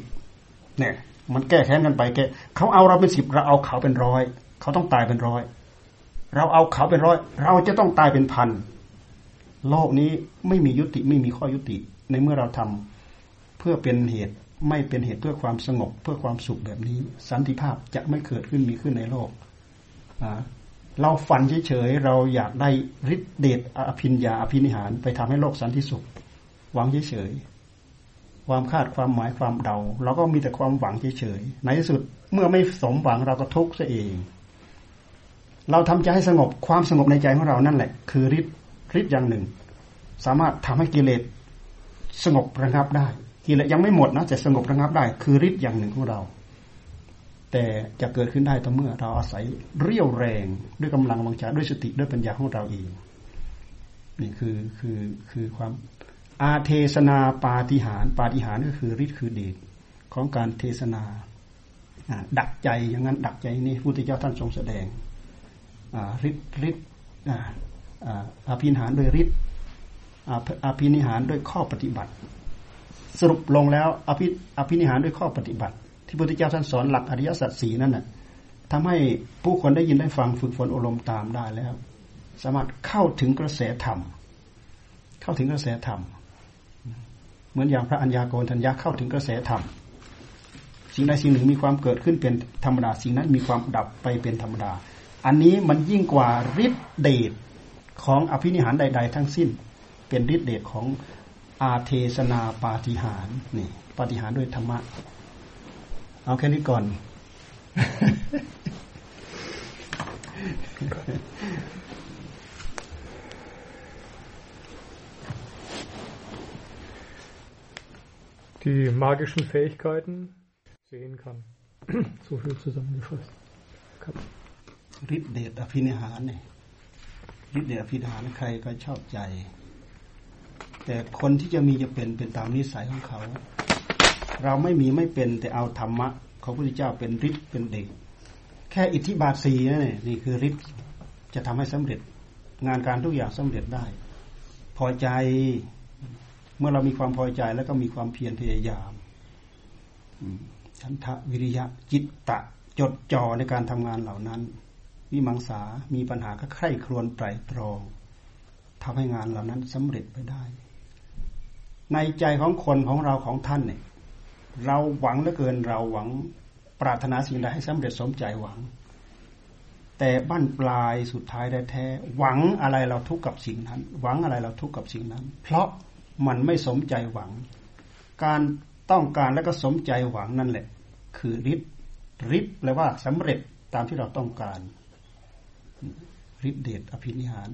เนี่ย มันแก้แค้นกันไปแกเขาเอาเราเป็นสิบเราเอาเขาเป็นร้อยเขาต้องตายเป็นร้อยเราเอาเขาเป็นร้อย เราจะต้องตายเป็นพันโลกนี้ไม่มียุติไม่มีข้อยุติ ในเมื่อเราทำเพื่อเป็นเหตุไม่เป็นเหตุเพื่อความสงบเพื่อความสุขแบบนี้ สันติภาพจะไม่เกิดขึ้นมีขึ้นในโลกเราฝันเฉยๆเราอยากได้ฤทธิเดชอภิญญาอภินิหาร ไปทำให้โลกสันติสุขหวังเฉยๆ ความคาดความหมายความเดาเราก็มีแต่ความหวังเฉยๆในที่สุดเมื่อไม่สมหวังเราก็ทุกข์ซะเอง เราทำใจให้สงบความสงบในใจของเรานั่นแหละ คือฤทธิ์ฤทธิ์อย่างหนึ่ง สามารถทำให้กิเลสสงบระงับได้กิเลสยังไม่หมดนะแต่สงบระงับได้ คือฤทธิ์อย่างหนึ่งของเรา แต่จะเกิดขึ้นได้ต่อเมื่อ เราอาศัยเรี่ยวแรงด้วยกำลังวังชาด้วยสติด้วยปัญญาของเราเองนี่คือคือคือความ อาเทศนาปาฏิหารปาฏิหารก็คือฤทธิ์คือเดชของการเทศนาดักใจอย่างนั้นดักใจนี่พุทธเจ้าท่านทรงแสดงฤทธิ์ฤทธิ์อาภินิหารโดยฤทธิ์อาภินิหารด้วยข้อปฏิบัติ สรุปลงแล้วอภิอภินิหารด้วยข้อปฏิบัติ ที่พุทธเจ้าท่านสอนหลักอริยสัจสีนั่นน่ะทำให้ผู้คนได้ยินได้ฟังฝึกฝนอบรมตามได้แล้ว สามารถเข้าถึงกระแสธรรม เข้าถึงกระแสธรรม มือนอย่างพระัญญาโกณทัญญาเข้าถึงกระแสธรรม สิ่งใดสิ่งหนึ่งมีความเกิดขึ้นเป็นธรรมดา สิ่งนั้นมีความดับไปเป็นธรรมดา อันนี้มันยิ่งกว่าฤทธิเดชของอภินิหารใด ๆ ทั้งสิ้น เป็นฤทธิเดชของอาเทศนาปาฏิหารนี่ปาฏิหารด้วยธรรมะ เอาแค่นี้ก่อน die magischen Fähigkeiten sehen kann. so viel zusammengefasst. ฤทธิเดชอภินิหารเนี่ยฤทธิเดชอภินิหารใครก็ชอบใจ แต่คนที่จะมีจะเป็นเป็นตามนิสัยของเขา เราไม่มีไม่เป็นแต่เอาธรรมะของพระพุทธเจ้าเป็นฤทธิ์เป็นเด็ก แค่อิทธิบาทสีนั่นนี่คือฤทธิ์จะทำให้สำเร็จ งานการทุกอย่างสำเร็จได้ พอใจ เมื่อเรามีความพอใจแล้วก็มีความเพียรพยายามฉันทะวิริยะจิตตะ จดจ่อในการทำงานเหล่านั้นวิมังสามีปัญหาก็ใคร่ครวญไตรตรองทำให้งานเหล่านั้นสำเร็จไปได้ ในใจของคนของเราของท่านเนี่ย เราหวังเหลือเกินเราหวังปรารถนาสิ่งใดให้สำเร็จสมใจหวัง แต่บั้นปลายสุดท้ายได้แท้ หวังอะไรเราทุกข์กับสิ่งนั้น หวังอะไรเราทุกข์กับสิ่งนั้น เพราะ มันไม่สมใจหวัง การต้องการและก็สมใจหวังนั่นแหละ คือฤทธิ์ฤทธิ์แปลว่าสำเร็จตามที่เราต้องการฤทธิเดชอภินิหาร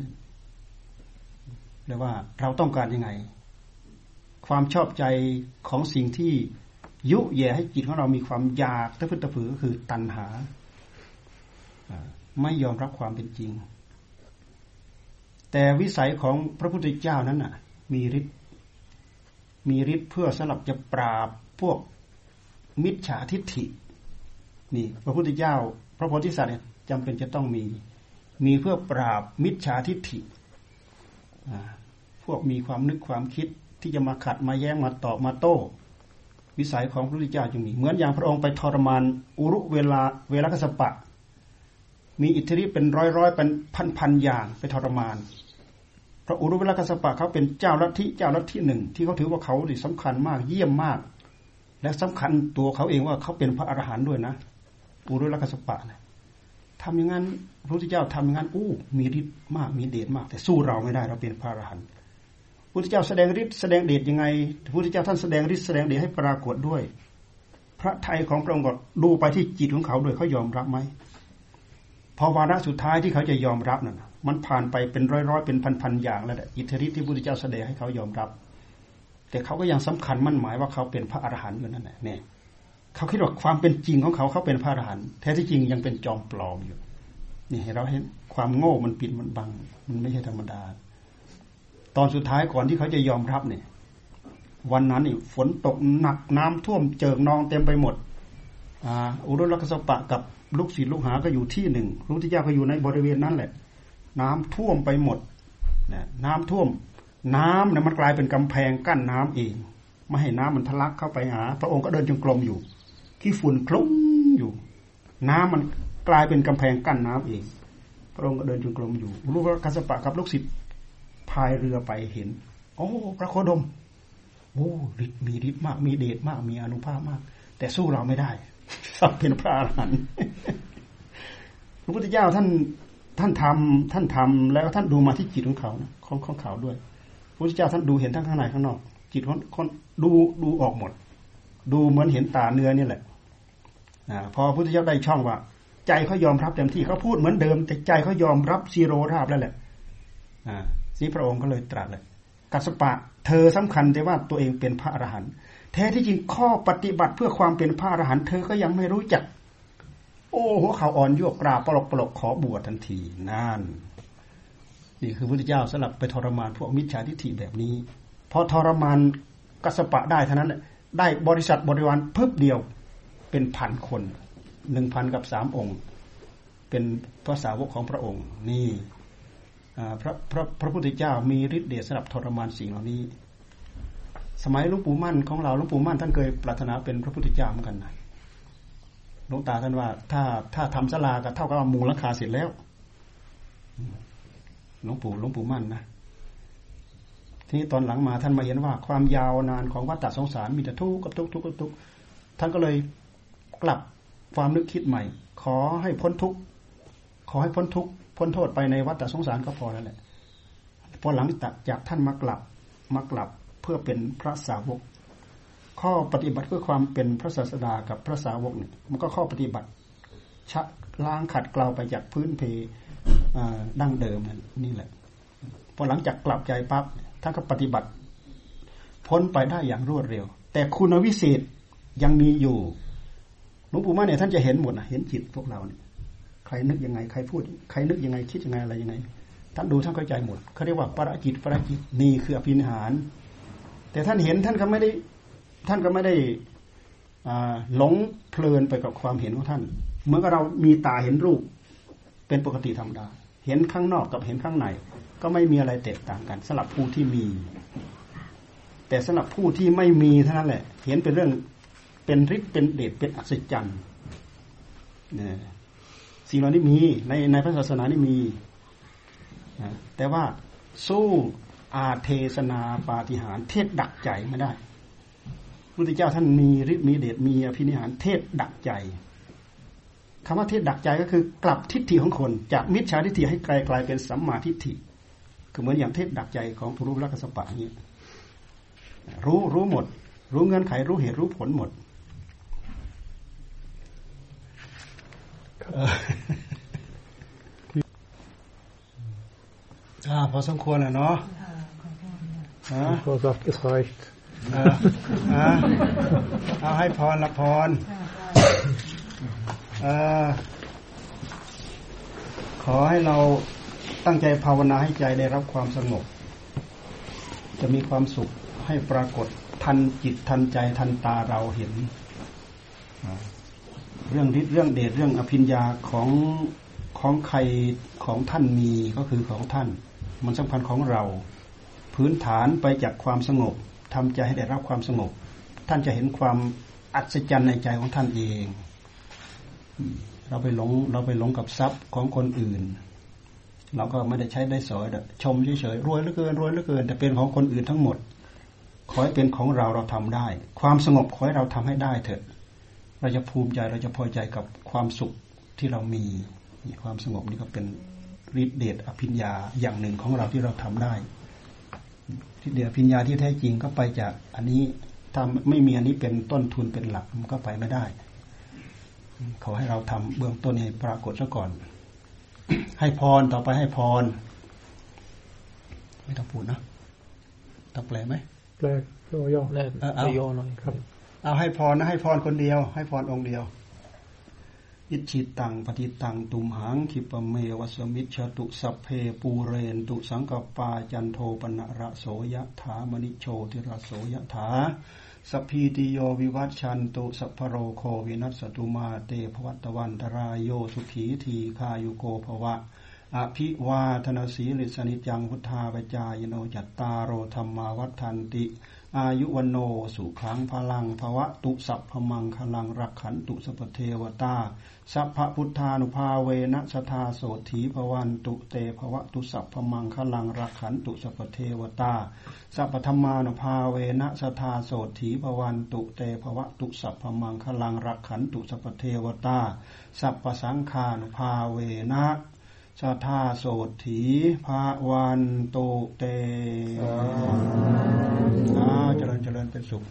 แปลว่าเราต้องการยังไง ความชอบใจของสิ่งที่ยุแย่ให้จิตของเรามีความอยากตะพื้นตะผือก็คือตัณหาไม่ยอมรับความเป็นจริง แต่วิสัยของพระพุทธเจ้านั้นน่ะ มีฤทธิ์ มีฤทธิ์เพื่อสำหรับจะปราบพวกมิจฉาทิฏฐิ นี่พระพุทธเจ้า พระโพธิสัตว์เนี่ยจำเป็นจะต้องมี มีเพื่อปราบมิจฉาทิฏฐิพวกมีความนึกความคิดที่จะมาขัดมาแย้งมาตอบมาโต้วิสัยของพระพุทธเจ้าจึงมีเหมือนอย่างพระองค์ไปทรมานอุรุเวลาเวลากสปะ มีอิทธิฤทธิ์เป็นร้อยร้อยเป็นพันพันอย่างไปทรมาน พระอุรุเวลากสปะเขาเป็นเจ้าลัทธิเจ้าลัทธิหนึ่ง ที่เขาถือว่าเขาดิสำคัญมากเยี่ยมมาก และสำคัญตัวเขาเองว่าเขาเป็นพระอรหันต์ด้วยนะอุรุเวลากสปะนะทำอย่างนั้นพระพุทธเจ้าทำอย่างนั้นอู้มีฤทธิ์มากมีเดชมาก แต่สู้เราไม่ได้เราเป็นพระอรหันต์พุทธเจ้าแสดงฤทธิ์แสดงเดชยังไงพระพุทธเจ้าท่านแสดงฤทธิ์แสดงเดชให้ปรากฏด้วย พระไทยของพระองค์ก็ดูไปที่จิตของเขาด้วยเขายอมรับไหมพอวาระสุดท้ายที่เขาจะยอมรับนั่น มันผ่านไปเป็นร้อยๆเป็นพันๆอย่างแล้วอิทธิฤทธิ์ที่พระพุทธเจ้าแสดงให้เขายอมรับ แต่เขาก็ยังสำคัญมั่นหมายว่าเขาเป็นพระอรหันต์อยู่นั่นแหละเนี่ยเขาคิดว่าความเป็นจริงของเขาเขาเป็นพระอรหันต์แท้ที่จริงยังเป็นจอมปลอมอยู่นี่เราเห็นความโง่มันปิดมันบัง มันไม่ใช่ธรรมดา ตอนสุดท้ายก่อนที่เขาจะยอมรับเนี่ย วันนั้นนี่ฝนตกหนักน้ำท่วมเจิงนองเต็มไปหมดอุรุลักษปะกับลูกศิษย์ลูกหาก็อยู่ที่หนึ่งพระพุทธเจ้าก็อยู่ในบริเวณนั้นแหละ น้ำท่วมไปหมดนะน้ำท่วม น้ำเนี่ยมันกลายเป็นกำแพงกั้นน้ำเองไม่ให้น้ำมันทะลักเข้าไปหา พระองค์ก็เดินจงกรมอยู่ขี้ฝุ่นคลุ้งอยู่ น้ำมันกลายเป็นกำแพงกั้นน้ำเอง พระองค์ก็เดินจงกรมอยู่รู้ว่ากัสปะกับลูกศิษย์พายเรือไปเห็น โอ้พระโคดมโอ้ฤทธิ์มีฤทธิ์มากมีเดชมากมีอนุภาพมาก แต่สู้เราไม่ได้สักเป็นพระอรหันต์พระพุทธเจ้าท่าน ท่านทำท่านทำแล้วท่านดูมาที่จิตของเขาของของเขาด้วยพระพุทธเจ้าท่านดูเห็นทั้งข้างในข้างนอก จิตของคนดูดูออกหมด ดูเหมือนเห็นตาเนื้อนี่แหละพอพระพุทธเจ้าได้ช่องว่า ใจเขายอมรับเต็มที่เขาพูดเหมือนเดิม แต่ใจเขายอมรับซีโรราบแล้วแหละอ่านี่พระองค์ก็เลยตรัสเลย กัสปะ เธอสำคัญแต่ว่าตัวเองเป็นพระอรหันต์แท้ที่จริงข้อปฏิบัติเพื่อความเป็นพระอรหันต์เธอก็ยังไม่รู้จัก โอ้หัวเขาอ่อนยวกกราบปลกปลกขอบวชทันทีนั่นนี่คือพระพุทธเจ้าสลับไปทรมานพวกมิจฉาทิฏฐิแบบนี้พอทรมานกัสปะได้เท่านั้นแหละได้บริษัทบริวารเพิ่มเดียวเป็นพันคนหนึ่งพันกับสามองค์ เป็นพระสาวกของพระองค์ นี่พระพระพระพุทธเจ้ามีฤทธิ์เดชสำหรับทรมานสิ่งเหล่านี้ สมัยหลวงปู่มั่นของเราหลวงปู่มั่นท่านเคยปรารถนาเป็นพระพุทธเจ้าเหมือนกันนะ หลวงตาท่านว่า ถ้าถ้าทำสลาก็เท่ากับมูลค่าเสร็จแล้วหลวงปู่หลวงปู่มั่นนะทีนี้ตอนหลังมาท่านมาเห็นว่า ความยาวนานของวัฏฏะสงสารมีแต่ทุกข์กับทุกข์ทุกข์กับทุกข์ท่านก็เลยกลับความนึกคิดใหม่ ขอให้พ้นทุกข์ขอให้พ้นทุกข์พ้นโทษไปในวัฏสงสารก็พอแล้วแหละพอหลังจากท่านมากลับมากลับเพื่อเป็นพระสาวก ข้อปฏิบัติเพื่อความเป็นพระศาสดากับพระสาวกเนี่ยมันก็ข้อปฏิบัติชะล้างขัดเกลาไปจากพื้นเพดั้งเดิมนี่แหละพอหลังจากกลับใจปั๊บท่านก็ปฏิบัติ พ้นไปได้อย่างรวดเร็ว แต่คุณวิเศษยังมีอยู่หลวงปู่มั่นเนี่ยท่านจะเห็นหมดนะเห็นจิตพวกเราเนี่ยใครนึกยังไงใครพูด ใครนึกยังไงคิดยังไงอะไรยังไงท่านดูท่านเข้าใจหมดเขาเรียกว่าปรจิตปรจิตนี่คืออภินิหาร แต่ท่านเห็นท่านก็ไม่ได้ ท่านก็ไม่ได้หลงเพลินไปกับความเห็นของท่าน เหมือนกับเรามีตาเห็นรูปเป็นปกติธรรมดา เห็นข้างนอกกับเห็นข้างใน ก็ไม่มีอะไรแตกต่างกันสำหรับผู้ที่มี แต่สำหรับผู้ที่ไม่มีเท่านั้นแหละ เห็นเป็นเรื่องเป็นฤทธิ์เป็นเดชเป็นอัศจรรย์เนี่ยสิ่งเหล่านี้มีในในพระศาสนานี่มีแต่ว่าสู้อาเทศนาปาฏิหารเทศดักใจไม่ได้ พุทธเจ้าท่านมีฤทธิ์มีเดชมีอภินิหารเทศดักใจคำว่าเทศดักใจก็คือกลับทิฏฐิของคน จากมิจฉาทิฏฐิให้กลายกลายเป็นสัมมาทิฏฐิคือเหมือนอย่างเทศดักใจของทุรุลักษปะนี้รู้รู้หมด รู้เงื่อนไขรู้เหตุรู้ผลหมดอ่าพอสมควรแล้วเนาะค่ะขอบคุณค่ะฮะ Ich habe gesagt, es reicht. อ่าอ่าเอาให้พรละพรค่ะเออขอให้เราตั้งใจภาวนาให้ใจได้รับความสงบ จะมีความสุขให้ปรากฏทันจิตทันใจทันตาเราเห็นอ่าเรื่องฤทธิ์เรื่องเดชเรื่องอภิญญาของของใครของท่านมีก็คือของท่าน มันสำคัญของเรา พื้นฐานไปจากความสงบ ทำใจให้ได้รับความสงบ ท่านจะเห็นความอัศจรรย์ในใจของท่านเอง เราไปหลงเราไปหลงกับทรัพย์ของคนอื่น เราก็ไม่ได้ใช้ได้สอยดอกชมเฉยๆรวยเหลือเกินรวยเหลือเกิน แต่เป็นของคนอื่นทั้งหมด ขอให้เป็นของเราเราทำได้ ความสงบขอให้เราทำให้ได้เถอะ เราจะภูมิใจเราจะพอใจกับความสุขที่เรามีความสงบนี่ก็เป็นฤทธิเดชอภิญญาอย่างหนึ่งของเราที่เราทำได้ ทธิเดชอภิญญาที่แท้จริงก็ไปจากอันนี้ถ้าไม่มีอันนี้เป็นต้นทุนเป็นหลักมันก็ไปไม่ได้ขอให้เราทำเบื้องต้นให้ปรากฏซะก่อน ให้พรต่อไปให้พร ไม่ต้องพูดนะต้องแปลไหม Blijf, ja, ja. Eh, au. Ja, nee. เอาให้พรนะให้พรคนเดียว ให้พรองค์เดียว อิจิตังปฏิตังตุมหังคิปเมวัสมิชตุสัพเพปูเรนตุสังกปาจันโทปนะระโสยถามณิโชติระโสยถาสพีติโยวิวัชชันตุสัพพโรโควินัสตุมาเตภวัตวันตรายโยสุขีทีคายุโกภวะ อภิวาทนาสีลิสนิจังพุทธาปจายโนจัตตารโอธรรมาวัฏทันติ อายุวันโนสุขังพลังภวะตุสัพพมังคลังรักขันตุสปเทวตา สัพพพุทธานุภาเวนะสทาโสถีภวันตุเตภวะตุสัพพมังคลังรักขันตุสปเทวตา สัพพธรรมานุภาเวนะสทาโสถีภวันตุเตภวะตุสัพพมังคลังรักขันตุสปเทวตา สัพพสังฆานุภาเวนะ สัทธาโสถีภาวันตุเตอ่าเจริญเจริญเป็นสุข